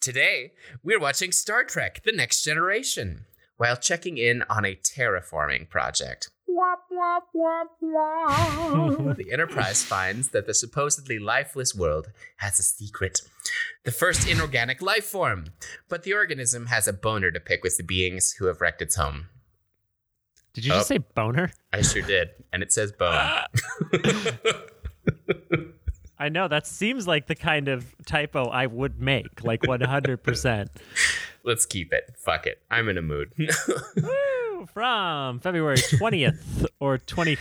Today, we're watching Star Trek The Next Generation while checking in on a terraforming project. the Enterprise finds that the supposedly lifeless world has a secret. The first inorganic life form, but the organism has a boner to pick with the beings who have wrecked its home. Did you just Oh. say boner? I sure did, and it says bone. I know that seems like the kind of typo I would make, like 100%. Let's keep it. Fuck it. I'm in a mood. Woo! From February 20th or 20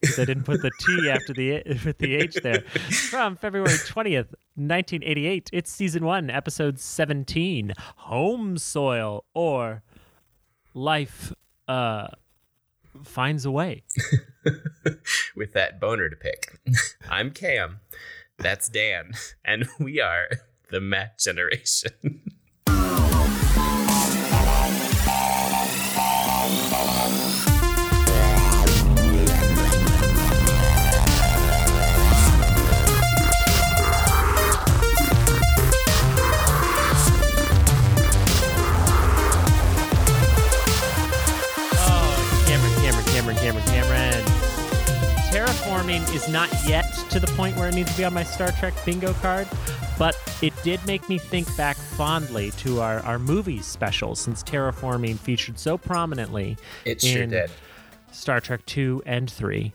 because I didn't put the T after the with the H there. From February 20th, 1988, it's season 1, episode 17, Home Soil or Life uh finds a way. with that boner to pick. I'm Cam. That's Dan. And we are the Matt Generation. Needs to be on my Star Trek bingo card, but it did make me think back fondly to our, our movie special since terraforming featured so prominently It sure in did. Star Trek 2 and 3.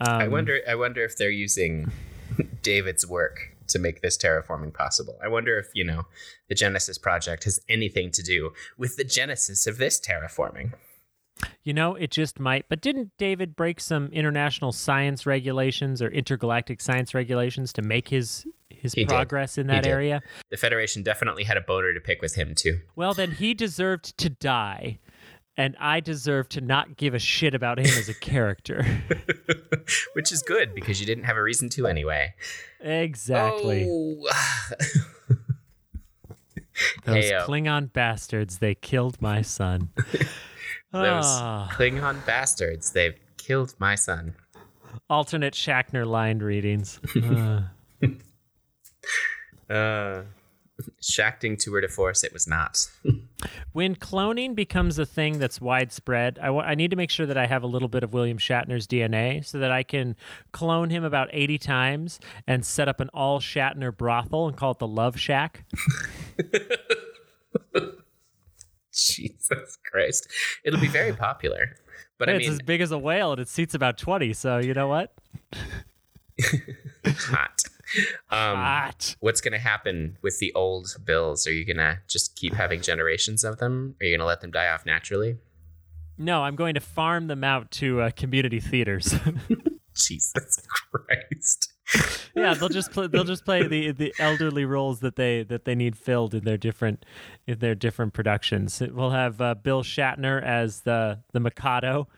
Um, I wonder I wonder if they're using David's work to make this terraforming possible. I wonder if, you know, the Genesis project has anything to do with the genesis of this terraforming. You know, it just might. But didn't David break some international science regulations or intergalactic science regulations to make his his He did. progress in that area? The Federation definitely had a boner to pick with him too. Well, then he deserved to die, and I deserve to not give a shit about him as a character. Which is good because you didn't have a reason to anyway. exactly. Oh. Those Heyo. Um, Klingon bastards, they killed my son. Those Ah, Klingon bastards, they've killed my son. alternate Shackner lined readings. Uh, Uh, shacting tour de force, it was not. when cloning becomes a thing that's widespread, I wa- I need to make sure that I have a little bit of William Shatner's DNA so that I can clone him about 80 times and set up an all Shatner brothel and call it the Love Shack. Jesus Christ. It'll be very popular. But I it's as big as a whale and it seats about 20, so you know what? hot. Um, Hot. what's going to happen with the old bills? Are you going to just keep having generations of them? Are you going to let them die off naturally? No, I'm going to farm them out to uh, community theaters. Jesus Christ. yeah, they'll just play, they'll just play the the elderly roles that they that they need filled in their different in their different productions. We'll have uh, Bill Shatner as the the Mikado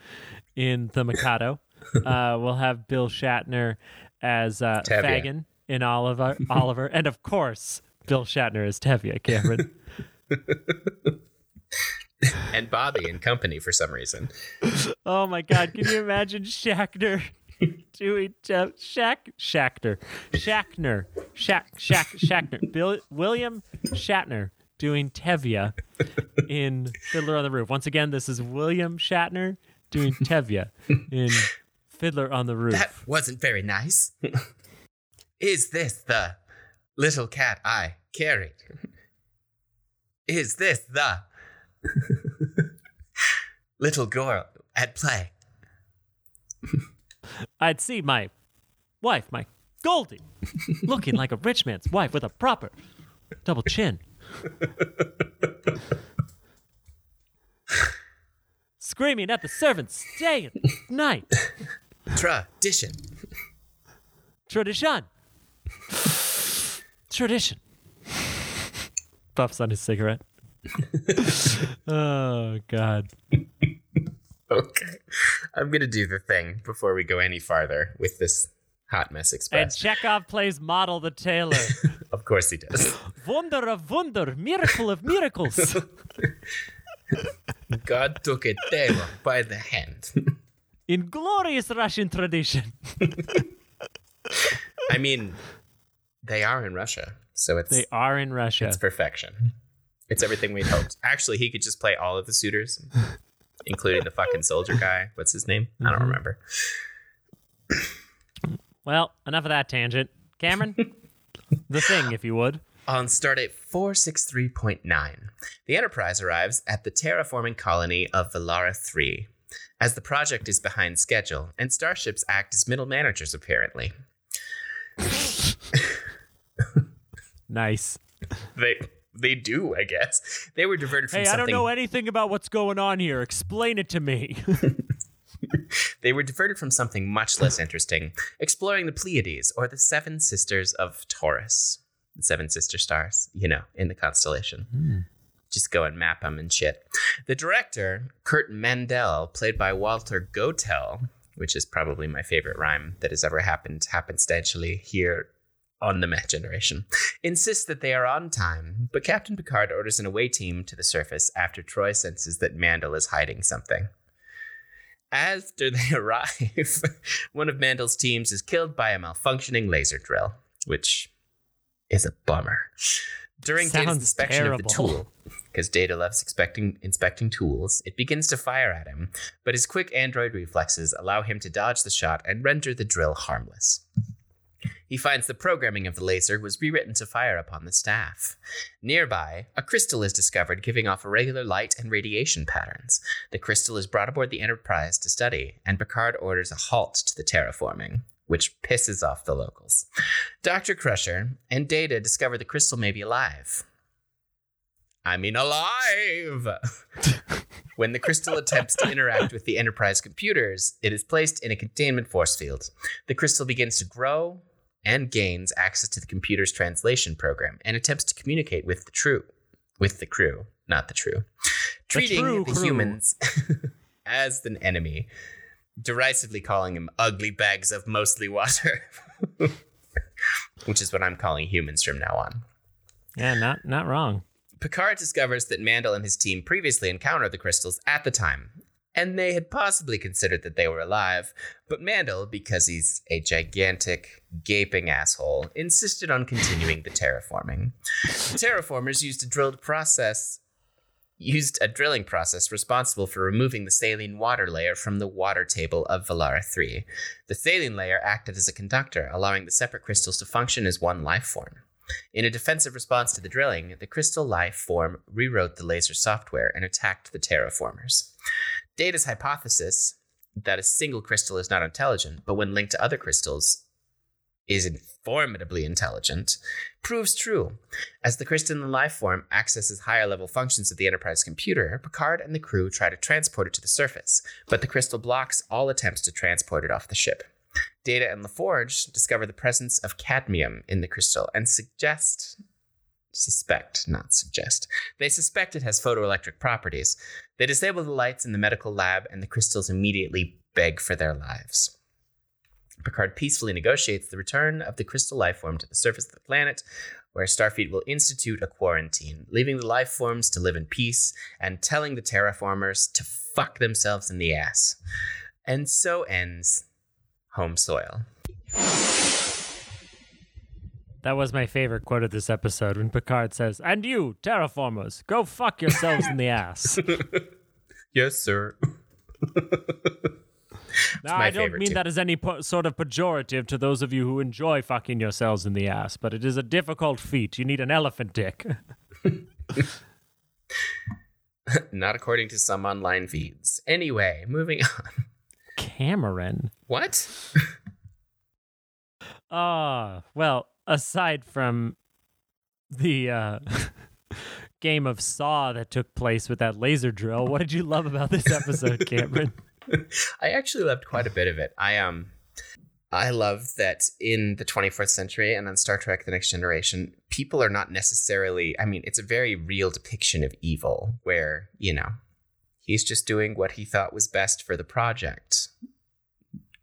in the Mikado. Uh, we'll have Bill Shatner as uh, Tevye. Fagin in Oliver Oliver, and of course Bill Shatner as Tevye Cameron. And Bobby and company for some reason. Oh my God! Can you imagine Shackner doing Tev- Shack Shackner Shackner Shack Shack Shackner Bill William Shatner doing Tevye in Fiddler on the Roof. Once again, this is William Shatner doing Tevye in Fiddler on the Roof. That wasn't very nice. Is this the little cat I carried? Is this the little girl at play? I'd see my wife, my Golde, looking like a rich man's wife with a proper double chin. Screaming at the servants day and night. Tradition. Tradition. Tradition. Puffs on his cigarette. oh, God. Okay. I'm going to do the thing before we go any farther with this Hot Mess And Chekov plays Motel the Tailor. of course he does. Wonder of wonder, miracle of miracles. God took a tailor by the hand. In glorious Russian tradition. I mean, They are in Russia, so it's They are in Russia. it's perfection. It's everything we'd hoped. Actually, he could just play all of the suitors, including the fucking soldier guy. What's his name? I don't Mhm. remember. Well, enough of that tangent. Cameron, the thing, if you would. On stardate 463.9, the Enterprise arrives at the terraforming colony of Velara 3. As the project is behind schedule, and starships act as middle managers, apparently. Nice. They they do, I guess. They were diverted from Hey, something. I don't know anything about what's going on here. Explain it to me. They were diverted from something much less interesting, exploring the Pleiades, or the Seven Sisters of Taurus. The Seven Sister Stars, you know, in the constellation. Hmm. Just go and map them and shit. The director, Kurt Mandl, played by Walter Gotell, which is probably my favorite rhyme that has ever happened happenstantially here on the Met Generation, insists that they are on time, but Captain Picard orders an away team to the surface after Troi senses that Mandl is hiding something. After they arrive, one of Mandl's teams is killed by a malfunctioning laser drill, which is a bummer. During Data's Sounds inspection of the tool, because Data loves expecting, inspecting tools, it begins to fire at him, but his quick android reflexes allow him to dodge the shot and render the drill harmless. He finds the programming of the laser was rewritten to fire upon the staff. Nearby, a crystal is discovered giving off irregular light and radiation patterns. The crystal is brought aboard the Enterprise to study, and Picard orders a halt to the terraforming, which pisses off the locals. Dr. Crusher and Data discover the crystal may be alive. I mean, alive! when the crystal attempts to interact with the Enterprise computers, it is placed in a containment force field. The crystal begins to grow and gains access to the computer's translation program and attempts to communicate with the true, with the crew, not the true, treating true the humans as an enemy, derisively calling them ugly bags of mostly water, which is what I'm calling humans from now on. yeah, not not wrong. Picard discovers that Mandl and his team previously encountered the crystals at the time, and they had possibly considered that they were alive, but Mandl, because he's a gigantic, gaping asshole, insisted on continuing the terraforming. The terraformers used a drilled process used a drilling process responsible for removing the saline water layer from the water table of Velara 3. The saline layer acted as a conductor, allowing the separate crystals to function as one life form. In a defensive response to the drilling, the crystal life form rewrote the laser software and attacked the terraformers. Data's hypothesis that a single crystal is not intelligent, but when linked to other crystals, is formidably intelligent, proves true. As the crystalline life form accesses higher level functions of the Enterprise computer, Picard and the crew try to transport it to the surface, but the crystal blocks all attempts to transport it off the ship. Data and LaForge discover the presence of cadmium in the crystal and suggest suspect, not suggest. They suspect it has photoelectric properties. They disable the lights in the medical lab and the crystals immediately beg for their lives. Picard peacefully negotiates the return of the crystal life form to the surface of the planet, where Starfleet will institute a quarantine, leaving the life forms to live in peace and telling the terraformers to fuck themselves in the ass. And so ends Home Soil. That was my favorite quote of this episode when Picard says, "And you, terraformers, go fuck yourselves in the ass." Yes, sir. Now, I don't mean too. that as any po- sort of pejorative to those of you who enjoy fucking yourselves in the ass, but it is a difficult feat. You need an elephant dick. Not according to some online feeds. Anyway, moving on. Cameron. What? Ah, well, aside from the uh, game of Saw that took place with that laser drill, what did you love about this episode, Cameron? I actually loved quite a bit of it. I um I love that in the 21st century and on Star Trek The Next Generation, people are not necessarily I mean, it's a very real depiction of evil where, you know, he's just doing what he thought was best for the project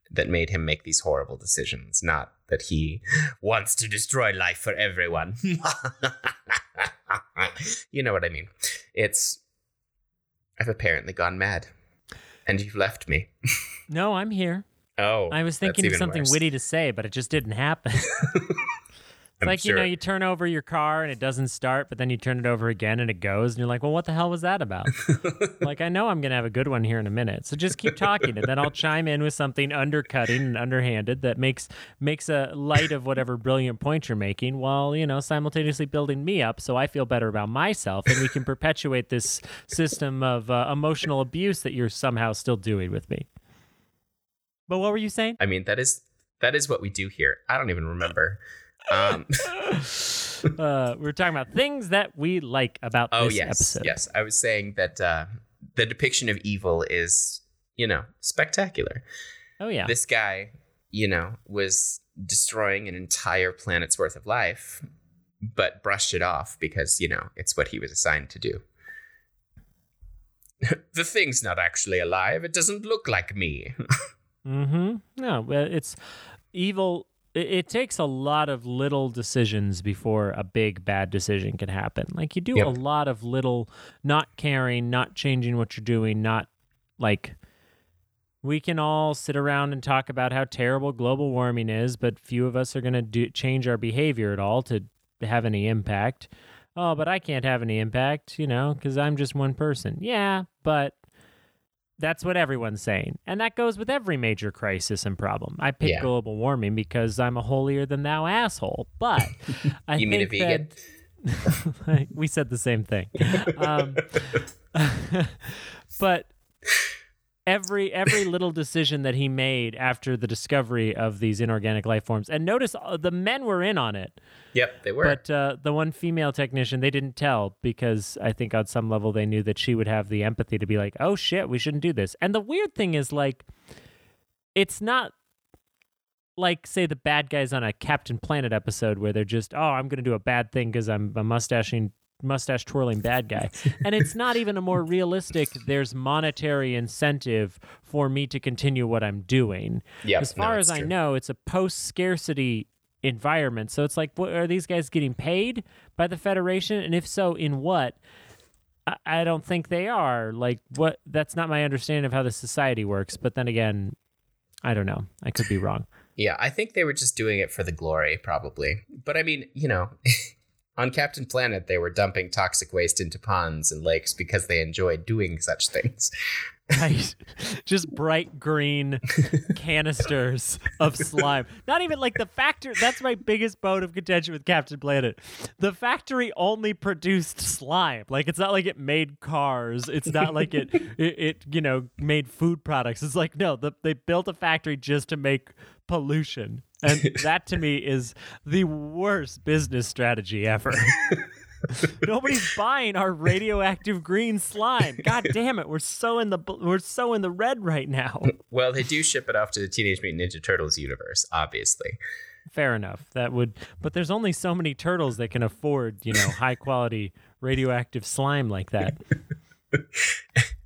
that made him make these horrible decisions, not that he wants to destroy life for everyone. you know what I mean? It's I've apparently gone mad. And you've left me. No, I'm here. Oh, I was thinking of something worse. witty to say, but it just didn't happen. It's like you know, you turn over your car and it doesn't start, but then you turn it over again and it goes, and you're like, "Well, what the hell was that about?" like, I know I'm gonna have a good one here in a minute, so just keep talking, and then I'll chime in with something undercutting and underhanded that makes makes a light of whatever brilliant point you're making, while you know simultaneously building me up, so I feel better about myself, and we can perpetuate this system of uh, emotional abuse that you're somehow still doing with me. But what were you saying? I mean, that is that is what we do here. I don't even remember. Um, uh, we were talking about things that we like about oh this yes, episode. yes. I was saying that uh, the depiction of evil is, you know, spectacular. Oh yeah. This guy, you know, was destroying an entire planet's worth of life, but brushed it off because you know it's what he was assigned to do. the thing's not actually alive. It doesn't look like me. Mm-hmm. No, it's evil. It, it takes a lot of little decisions before a big bad decision can happen. Like you do Yep. a lot of little not caring, not changing what you're doing, not like we can all sit around and talk about how terrible global warming is, but few of us are going to do change our behavior at all to have any impact. Oh, but I can't have any impact, you know, because I'm just one person. Yeah, but that's what everyone's saying. And that goes with every major crisis and problem. I pick Yeah. global warming because I'm a holier than thou asshole. But I You mean a vegan? that- we said the same thing. Um, but every every little decision that he made after the discovery of these inorganic life forms, and notice uh, the men were in on it. Yep, they were. But uh, the one female technician, they didn't tell because I think on some level they knew that she would have the empathy to be like, oh shit, we shouldn't do this. And the weird thing is, like, it's not like, say, the bad guys on a Captain Planet episode where they're just, oh, I'm going to do a bad thing because I'm a mustaching. Mustache twirling bad guy. And it's not even a more realistic, there's monetary incentive for me to continue what I'm doing Yep, as far it's as I true. know, it's a post scarcity environment. So it's like, what, are these guys getting paid by the Federation? And if so, in what? I, I don't think they are. Like, what? That's not my understanding of how the society works. But then again, I don't know. I could be wrong. Yeah, I think they were just doing it for the glory, probably. But I mean, you know, on Captain Planet, they were dumping toxic waste into ponds and lakes because they enjoyed doing such things. Right. Just bright green canisters of slime. Not even like the factory. That's my biggest bone of contention with Captain Planet. The factory only produced slime. Like it's not like it made cars. It's not like it it, it you know made food products. It's like no, the, they built a factory just to make pollution. And that to me is the worst business strategy ever. Nobody's buying our radioactive green slime. God damn it, we're so in the we're so in the red right now. Well, they do ship it off to the Teenage Mutant Ninja Turtles universe, obviously. Fair enough. That would but there's only so many turtles that can afford, you know, high quality radioactive slime like that.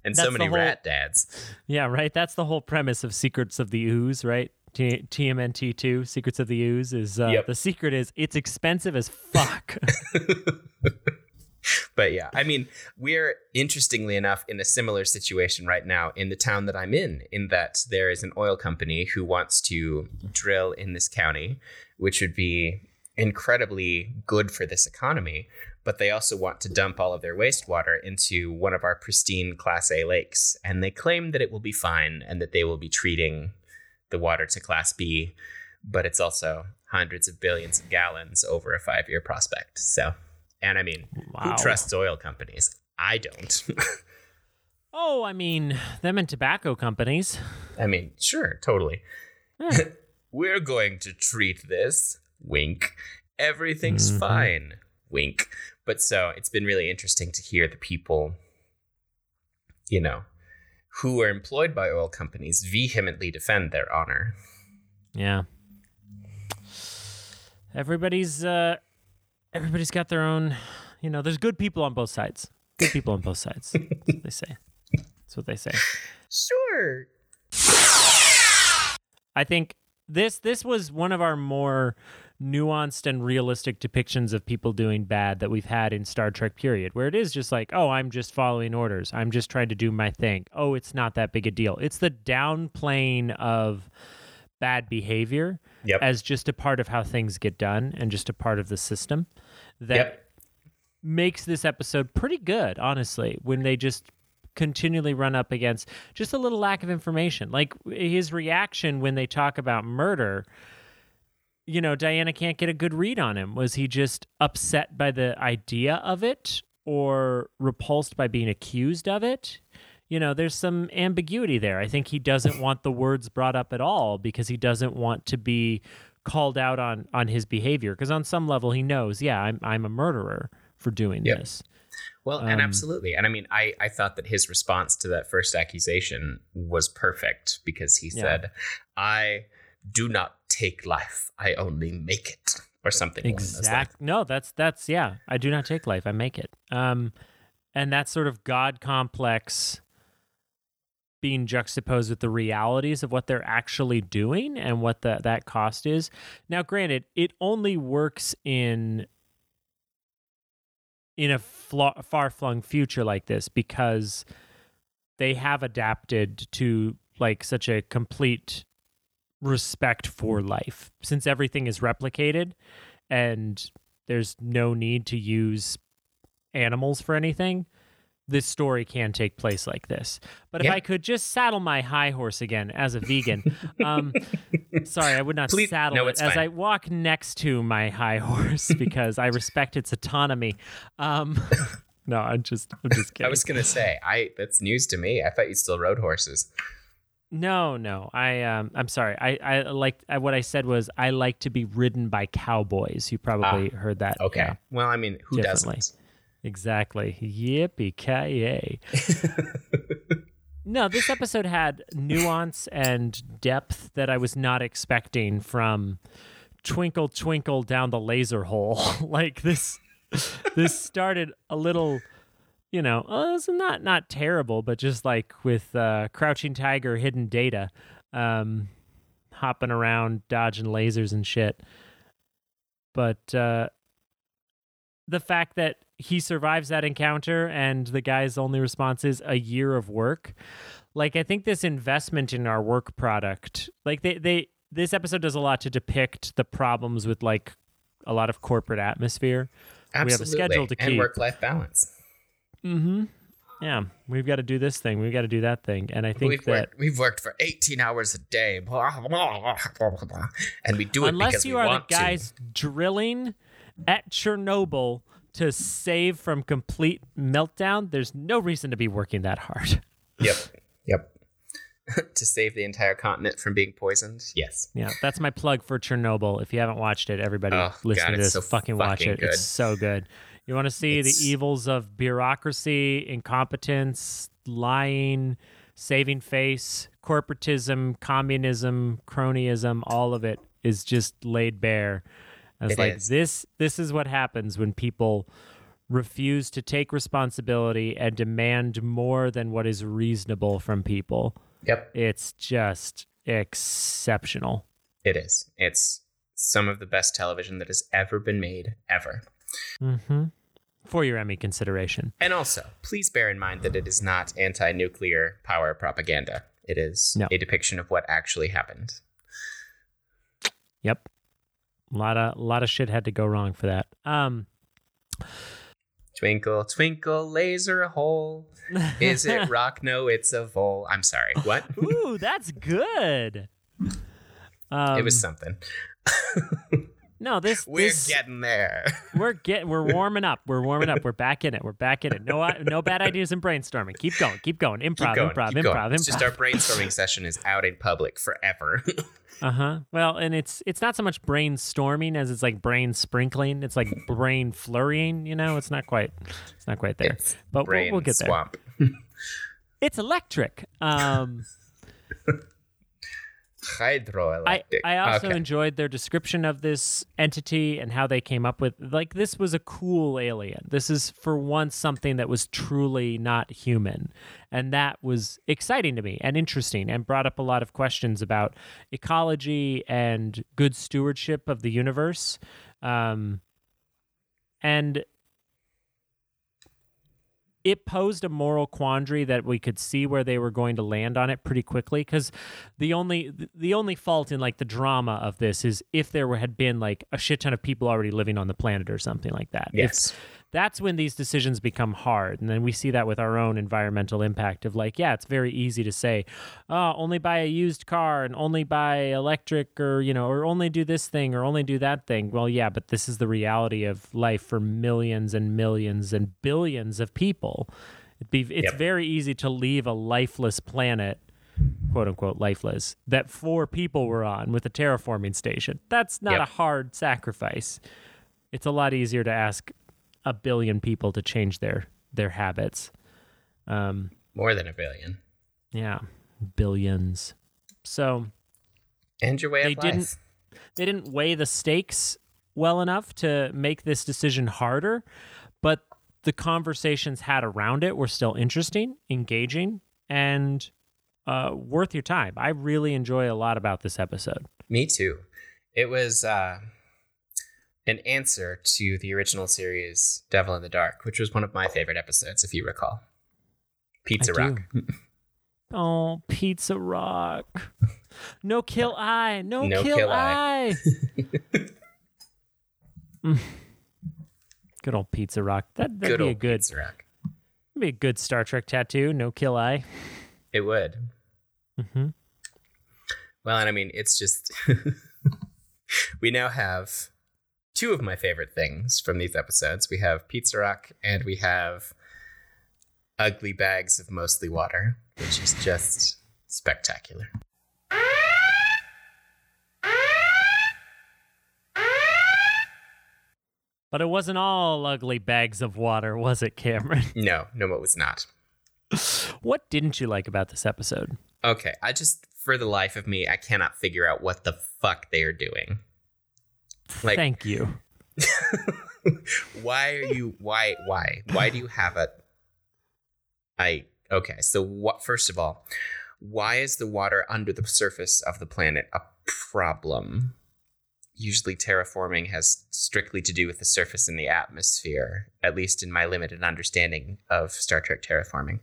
And That's so many whole- rat dads. Yeah, right. That's the whole premise of Secrets of the Ooze, right? T- TMNT two, Secrets of the Ooze is uh, Yep. the secret is it's expensive as fuck. But yeah, I mean, we're interestingly enough in a similar situation right now in the town that I'm in, in that there is an oil company who wants to drill in this county, which would be incredibly good for this economy. But they also want to dump all of their wastewater into one of our pristine Class A lakes. And they claim that it will be fine and that they will be treating the water to Class B. But it's also hundreds of billions of gallons over a five year prospect. So, and I mean, Wow. who trusts oil companies? I don't. oh, I mean, them and tobacco companies. I mean, sure, totally. Yeah. We're going to treat this. Wink. Everything's Mhm. fine. Wink. But so it's been really interesting to hear the people, you know, who are employed by oil companies vehemently defend their honor. Yeah. Everybody's uh everybody's got their own you know, there's good people on both sides. Good people on both sides. That's what they say. That's what they say. Sure. I think this this was one of our more nuanced and realistic depictions of people doing bad that we've had in Star Trek period where it is just like oh I'm just following orders I'm just trying to do my thing oh it's not that big a deal it's the downplaying of bad behavior Yep. as just a part of how things get done and just a part of the system that Yep. makes this episode pretty good, honestly, when they just continually run up against just a little lack of information. Like his reaction when they talk about murder, you know, Diana can't get a good read on him. Was he just upset by the idea of it or repulsed by being accused of it? You know, there's some ambiguity there. I think he doesn't want the words brought up at all because he doesn't want to be called out on on his behavior because on some level he knows, yeah, I'm I'm a murderer for doing Yep. this. Well, and Um, absolutely. And I mean, I, I thought that his response to that first accusation was perfect because he Yeah. said, I do not take life, I only make it, or something. Exactly. No, that's that's yeah. I do not take life. I make it. Um, and that sort of God complex being juxtaposed with the realities of what they're actually doing and what the, that cost is. Now, granted, it only works in in a fla- far-flung future like this because they have adapted to like such a complete respect for life since everything is replicated and there's no need to use animals for anything this story can take place like this but if i could just saddle my high horse again as a vegan um sorry i would not Please- saddle no, it it's as fine. i walk next to my high horse because i respect its autonomy um no i'm just i'm just kidding I was going to say, I that's news to me. I thought you still rode horses. No, no. I um I'm sorry. I I like I, what I said was I like to be ridden by cowboys. You probably heard that. Okay. Well, I mean, who doesn't? exactly. Yippee ki yay. No, this episode had nuance and depth that I was not expecting from Twinkle Twinkle down the laser hole. like this this started a little you know, uh, it's not not terrible, but just like with uh, Crouching Tiger, Hidden Data, um, hopping around, dodging lasers and shit. But uh, the fact that he survives that encounter and the guy's only response is a year of work, like I think this investment in our work product, like they they this episode does a lot to depict the problems with like a lot of corporate atmosphere. we have a Absolutely. schedule to and keep. work-life balance. Mm-hmm. Yeah, we've got to do this thing. We've got to do that thing, and I think We've that worked, we've worked for 18 hours a day, blah, blah, blah, blah, blah, blah. and we do it unless because you we are the want guys drilling at Chernobyl to save from complete meltdown, there's no reason to be working that hard. Yep. Yep. to save the entire continent from being poisoned. Yes. Yeah, that's my plug for Chernobyl. If you haven't watched it, everybody Oh, listen God, to this. so fucking watch fucking it. good. It's so good. You want to see It's- the evils of bureaucracy, incompetence, lying, saving face, corporatism, communism, cronyism, all of it is just laid bare. It's It like is. this this is what happens when people refuse to take responsibility and demand more than what is reasonable from people. Yep. It's just exceptional. It is. It's some of the best television that has ever been made, ever. Mm-hmm. For your Emmy consideration. And also, please bear in mind that it is not anti nuclear power propaganda. It is No. a depiction of what actually happened. Yep. A lot of a lot of shit had to go wrong for that. Um Twinkle, twinkle, laser hole. Is it rock? No, it's a vole. I'm sorry. What? Ooh, that's good. Um, it was something. no this We're this, getting there. we're getting we're warming up. We're warming up. We're back in it. We're back in it. No no bad ideas in brainstorming. Keep going. Keep going. Improv. keep going. improv. keep improv. going. It's just our brainstorming session is out in public forever. Uh huh. Well, and it's it's not so much brainstorming as it's like brain sprinkling. It's like brain flurrying. You know, it's not quite it's not quite there. It's but we'll, we'll get there. swamp. It's electric. Um, Hydroelectric. I also okay. enjoyed their description of this entity and how they came up with like this was a cool alien. This is for once something that was truly not human. And that was exciting to me and interesting and brought up a lot of questions about ecology and good stewardship of the universe. Um, and it posed a moral quandary that we could see where they were going to land on it pretty quickly because the only the only fault in like the drama of this is if there were, had been like a shit ton of people already living on the planet or something like that If- Yes. That's when these decisions become hard. And then we see that with our own environmental impact of like yeah it's very easy to say oh only buy a used car and only buy electric or you know or only do this thing or only do that thing. Well yeah but this is the reality of life for millions and millions and billions of people. It'd be, it's Yep. very easy to leave a lifeless planet quote unquote lifeless that four people were on with a terraforming station. That's not Yep. a hard sacrifice. It's a lot easier to ask a billion people to change their their habits. Um, More than a billion. yeah, billions. So And your way They of didn't- life. they didn't weigh the stakes well enough to make this decision harder, but the conversations had around it were still interesting, engaging, and uh, worth your time. I really enjoy a lot about this episode. Me too. It was uh, an answer to the original series Devil in the Dark, which was one of my favorite episodes, if you recall. Pizza I. Rock. Oh, Pizza Rock. No kill eye. No, No kill, kill eye. Mm. Good old Pizza Rock. That, that'd Good be a good Pizza Rock. be a good Star Trek tattoo. No kill eye. It would. hmm Well, and I mean, it's just. we now have two of my favorite things from these episodes. We have Pizza Rock and we have ugly bags of mostly water, which is just spectacular. But it wasn't all ugly bags of water, was it, Cameron? No, no, it was not. What didn't you like about this episode? Okay, I just, for the life of me, I cannot figure out what the fuck they are doing. Like- Thank you. why are you why why? Why do you have it i okay so what first of all why is the water under the surface of the planet a problem? Usually terraforming has strictly to do with the surface and the atmosphere at least in my limited understanding of star trek terraforming.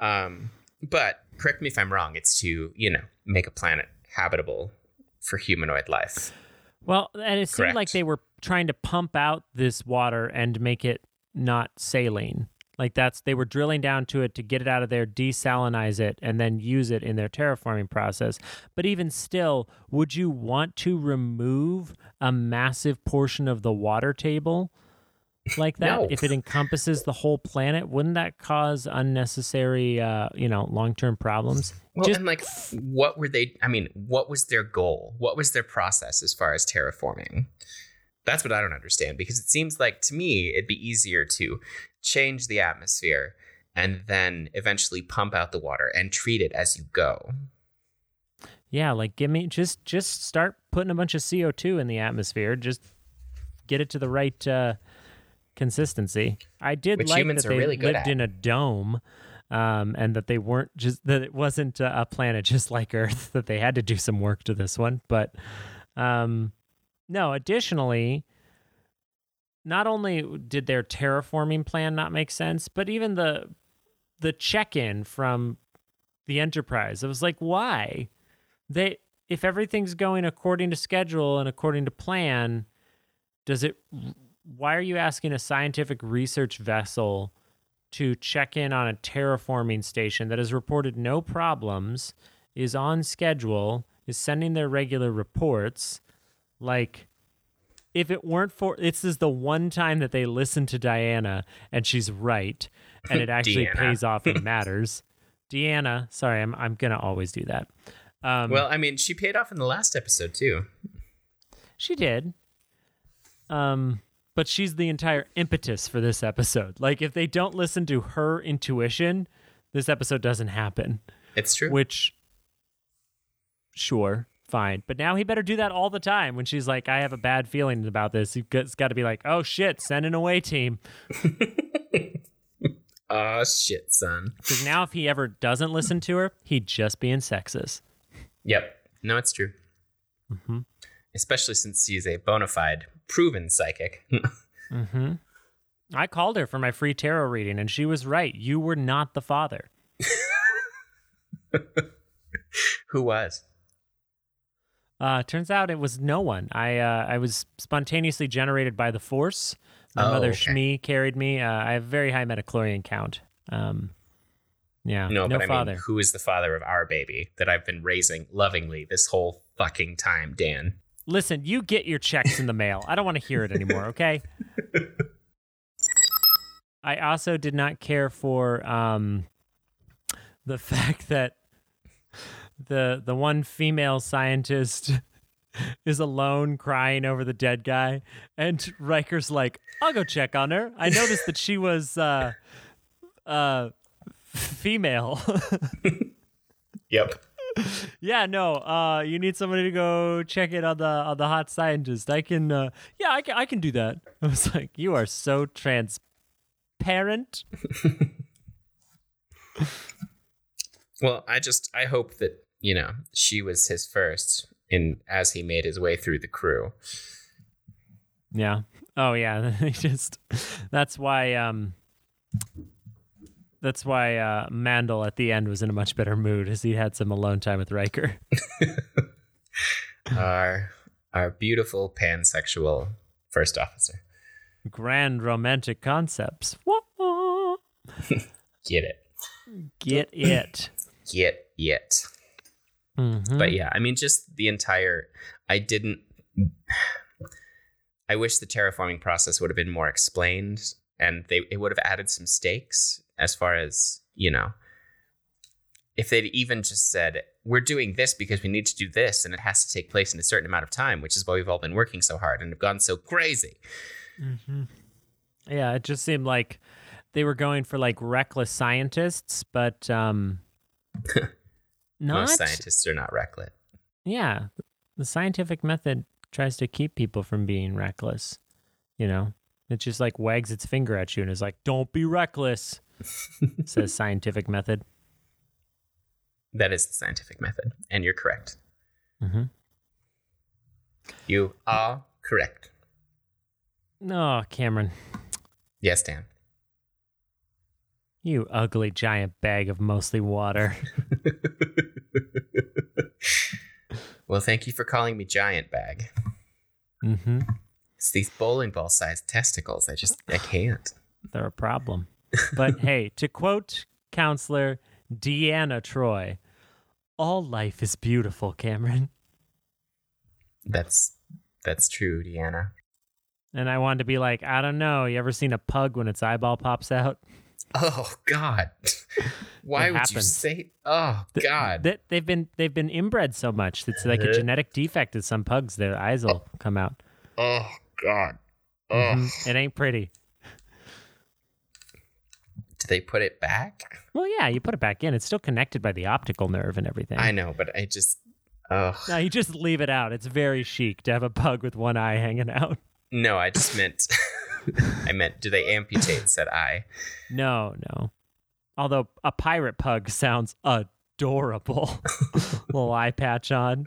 Um but correct me if i'm wrong it's to you know make a planet habitable for humanoid life Well, and it seemed like they were trying to pump out this water and make it not saline. Like that's they were drilling down to it to get it out of there, desalinize it, and then use it in their terraforming process. But even still, would you want to remove a massive portion of the water table like that No. if it encompasses the whole planet? Wouldn't that cause unnecessary, uh, you know, long term problems? Well, Just and like, what were they? I mean, what was their goal? What was their process as far as terraforming? That's what I don't understand because it seems like to me it'd be easier to change the atmosphere and then eventually pump out the water and treat it as you go. Yeah, like give me just just start putting a bunch of CO2 in the atmosphere. Just get it to the right uh, consistency. I did Which like that they really good lived at. in a dome, um, and that they weren't just that it wasn't uh, a planet just like Earth. That they had to do some work to this one, but um, no. Additionally, not only did their terraforming plan not make sense, but even the the check-in from the Enterprise. It was like, why? They if everything's going according to schedule and according to plan, does it why are you asking a scientific research vessel to check in on a terraforming station that has reported no problems, is on schedule, is sending their regular reports? Like if it weren't for this is the one time that they listen to Diana and she's right and it actually pays off and matters. Deanna, sorry, I'm I'm gonna always do that. Um, Well, I mean, she paid off in the last episode too. she did. Um, but she's the entire impetus for this episode. Like, if they don't listen to her intuition, this episode doesn't happen. It's true. Which, sure, fine. But now he better do that all the time. When she's like, "I have a bad feeling about this," he's got to be like, "Oh shit, send an away team." Oh shit, son. Because now, if he ever doesn't listen to her, he'd just be in sexist. Yep. No, it's true. Mm-hmm. Especially since she's a bona fide, proven psychic. Mm-hmm. I called her for my free tarot reading, and she was right. You were not the father. Who was? Uh, turns out it was no one. I uh, I was spontaneously generated by the Force. My Oh, mother okay. Shmi carried me. Uh, I have very high midichlorian count. Um, yeah, No, no but I father. mean, who is the father of our baby that I've been raising lovingly this whole fucking time, Dan? Listen, you get your checks in the mail. I don't want to hear it anymore, okay? I also did not care for um, the fact that the the one female scientist is alone crying over the dead guy and Riker's like, "I'll go check on her. I noticed that she was uh uh female." Yep. Yeah, no. Uh, you need somebody to go check it on the on the hot scientist. I can. Uh, yeah, I can. I can do that. I was like, you are so transparent. Well, I just I hope that you know she was his first in as he made his way through the crew. Yeah. Oh yeah. Just. That's why. Um. That's why uh, Mandl at the end was in a much better mood as he had some alone time with Riker. our our beautiful pansexual first officer. Grand romantic concepts. Get it? Get it. Get it? Mhm. But yeah, I mean, just the entire. I didn't. I wish the terraforming process would have been more explained, and they it would have added some stakes as far as you know. If they'd even just said, "We're doing this because we need to do this, and it has to take place in a certain amount of time," which is why we've all been working so hard and have gone so crazy. hmm Yeah, it just seemed like they were going for like reckless scientists, but um, not. Most scientists are not reckless. Yeah, the scientific method tries to keep people from being reckless. You know, it just like wags its finger at you and is like, "Don't be reckless," says scientific method. That is the scientific method, and you're correct. hmm You are correct. Oh, Cameron, Yes, Dan. you ugly giant bag of mostly water. well, thank you for calling me giant bag. Mm-hmm. It's these bowling ball sized testicles. I just I can't. They're a problem. But hey, to quote counselor Deanna Troi, all life is beautiful, Cameron. That's that's true, Deanna. And I wanted to be like, I don't know. You ever seen a pug when its eyeball pops out? Oh God. Why would you say oh God. They've been they've been inbred so much. It's like a genetic defect in some pugs. Their eyes will come out. oh God. Oh. Mhm. It ain't pretty. Do they put it back? Well, yeah, you put it back in. It's still connected by the optical nerve and everything. I know, but I just oh No, you just leave it out. It's very chic to have a pug with one eye hanging out. no, I just meant I meant do they amputate said I? No, no. Although a pirate pug sounds adorable. Little eye patch on.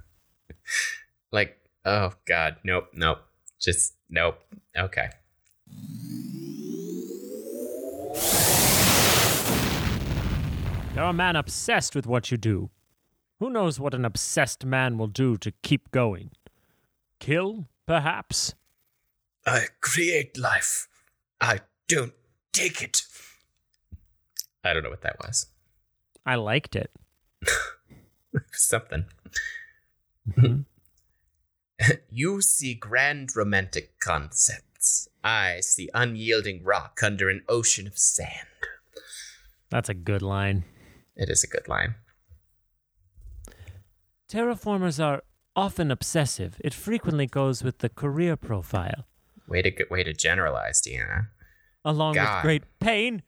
Like, oh God, nope, nope. Just nope. Okay. You're a man obsessed with what you do. Who knows what an obsessed man will do to keep going? Kill, perhaps? I create life. I don't take it. I don't know what that was. I liked it. Something. Mm-hmm. you see grand romantic concepts. I see unyielding rock under an ocean of sand. That's a good line. It is a good line. Terraformers are often obsessive. It frequently goes with the career profile. Way to way to generalize, Deanna. Along God. with great pain.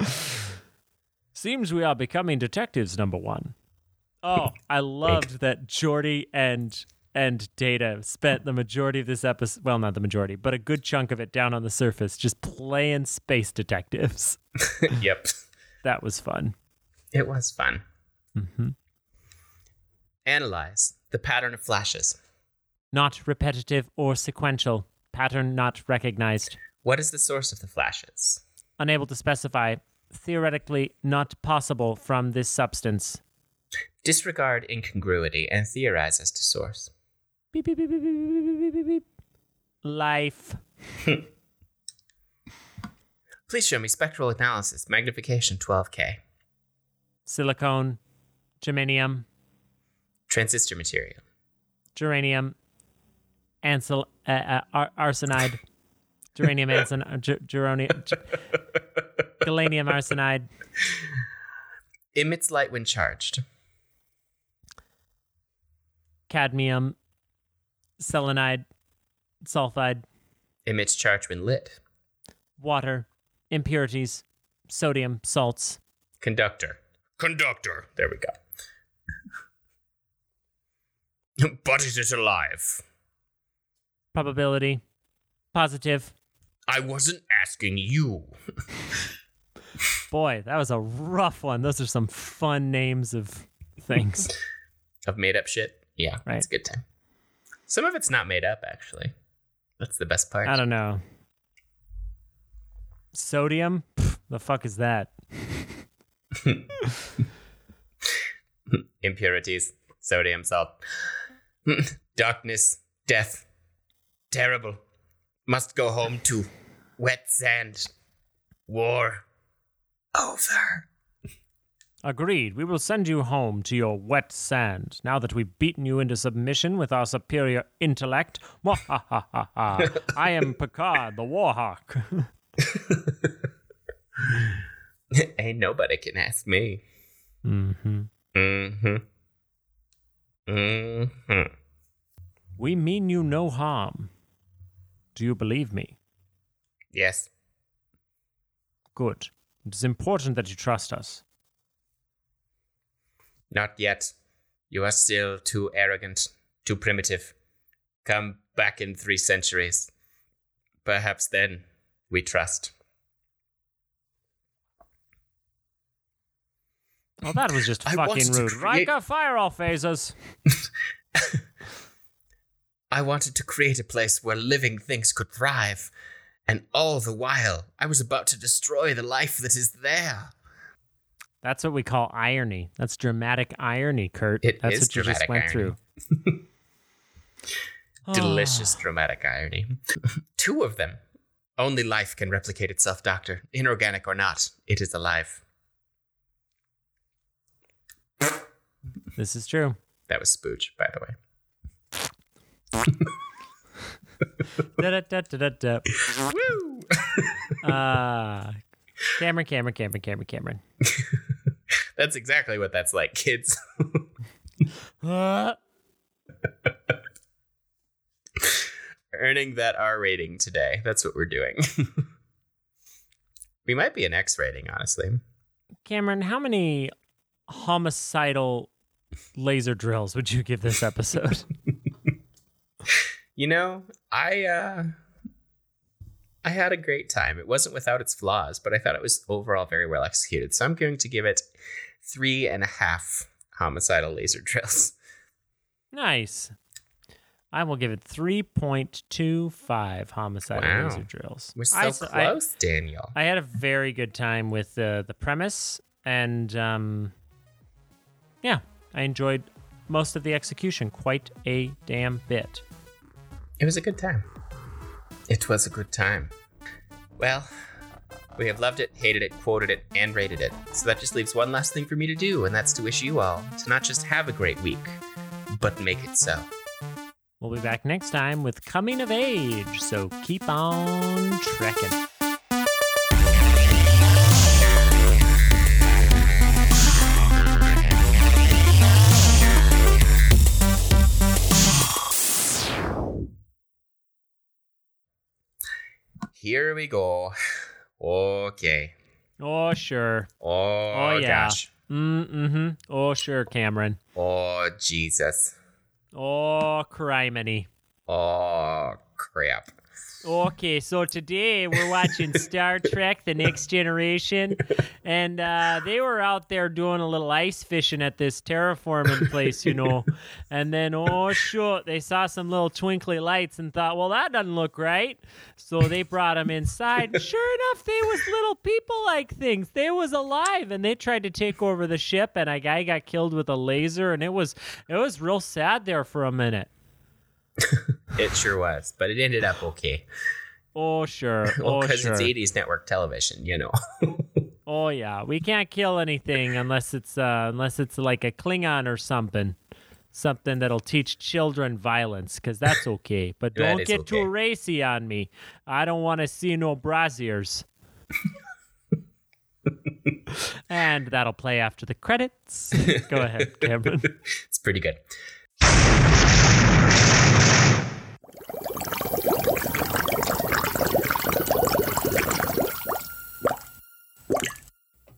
Seems we are becoming detectives, number one. Oh, I loved that Geordi and and Data spent the majority of this episode well not the majority, but a good chunk of it down on the surface just playing space detectives. yep. That was fun. It was fun. Mm-hmm. Analyze the pattern of flashes. Not repetitive or sequential. Pattern not recognized. What is the source of the flashes? Unable to specify. Theoretically not possible from this substance. Disregard incongruity and theorize as to source beep beep beep beep beep beep beep beep, beep. life. Please show me spectral analysis, magnification 12K. Silicone, germanium, transistor material, geranium, ancel, uh, uh, ar- arsenide, geranium arsenide, uh, ger- geronium, ger- gallium arsenide. Emits light when charged. Cadmium, Selenide. Sulfide. Emits charge when lit. Water. Impurities. Sodium. Salts. Conductor. Conductor. There we go. but is it alive? Probability. Positive. I wasn't asking you. Boy, that was a rough one. Those are some fun names of things. Of made up shit? Yeah, Right. it's a good time. Some of it's not made up, actually. That's the best part. I don't know. Sodium? Pff, the fuck is that? Impurities, sodium, salt. Darkness, death. Terrible. Must go home to wet sand. War. Over. Agreed. We will send you home to your wet sand. Now that we've beaten you into submission with our superior intellect. I am Picard, the Warhawk. Ain't nobody can ask me. mm-hmm. Mm-hmm. Mm-hmm. We mean you no harm. Do you believe me? Yes. Good. It is important that you trust us. Not yet. You are still too arrogant, too primitive. Come back in three centuries. Perhaps then we trust. Well, that was just fucking rude. create- Riker, fire all phasers. I wanted to create a place where living things could thrive. And all the while, I was about to destroy the life that is there. That's what we call irony. That's dramatic irony, Kurt. It That's is what you just went irony. through. Delicious dramatic irony. Two of them. Only life can replicate itself, Doctor. Inorganic or not, it is alive. This is true. That was Spooch, by the way. Da-da-da-da-da-da. Woo! Ah, Cameron, Cameron, Cameron, Cameron, Cameron. That's exactly what that's like, kids. Ah. Earning that R rating today. That's what we're doing. we might be an X rating, honestly. Cameron, how many homicidal laser drills would you give this episode? You know, I uh I had a great time. It wasn't without its flaws, but I thought it was overall very well executed. So I'm going to give it three and a half homicidal laser drills. nice. I will give it 3.25 homicidal Wow. laser drills. We're so I s- I- close, Daniel. I had a very good time with uh, the premise, and um, yeah, I enjoyed most of the execution quite a damn bit. It was a good time. It was a good time. Well, we have loved it, hated it, quoted it, and rated it. So that just leaves one last thing for me to do, and that's to wish you all to not just have a great week, but make it so. We'll be back next time with Coming of Age, so keep on trekking. Here we go. Okay. Oh, sure. Oh, yeah. gosh. Mm-hmm. Oh, sure, Cameron. Oh, Jesus. Oh, criminy. Oh, crap. Okay, so today we're watching Star Trek The Next Generation, and uh, they were out there doing a little ice fishing at this terraforming place, you know. And then, oh, shoot, they saw some little twinkly lights and thought, well, that doesn't look right. So they brought them inside. And sure enough, they was little people like things. They was alive, and they tried to take over the ship, and a guy got killed with a laser, and it was it was real sad there for a minute. It sure was, but it ended up okay. Oh sure. Well, Oh because sure. it's 80s network television, you know. Oh yeah, we can't kill anything unless it's uh, unless it's like a Klingon or something, something that'll teach children violence, because that's okay. But don't get too racy on me. I don't want to see no braziers. and that'll play after the credits. Go ahead, Cameron. it's pretty good.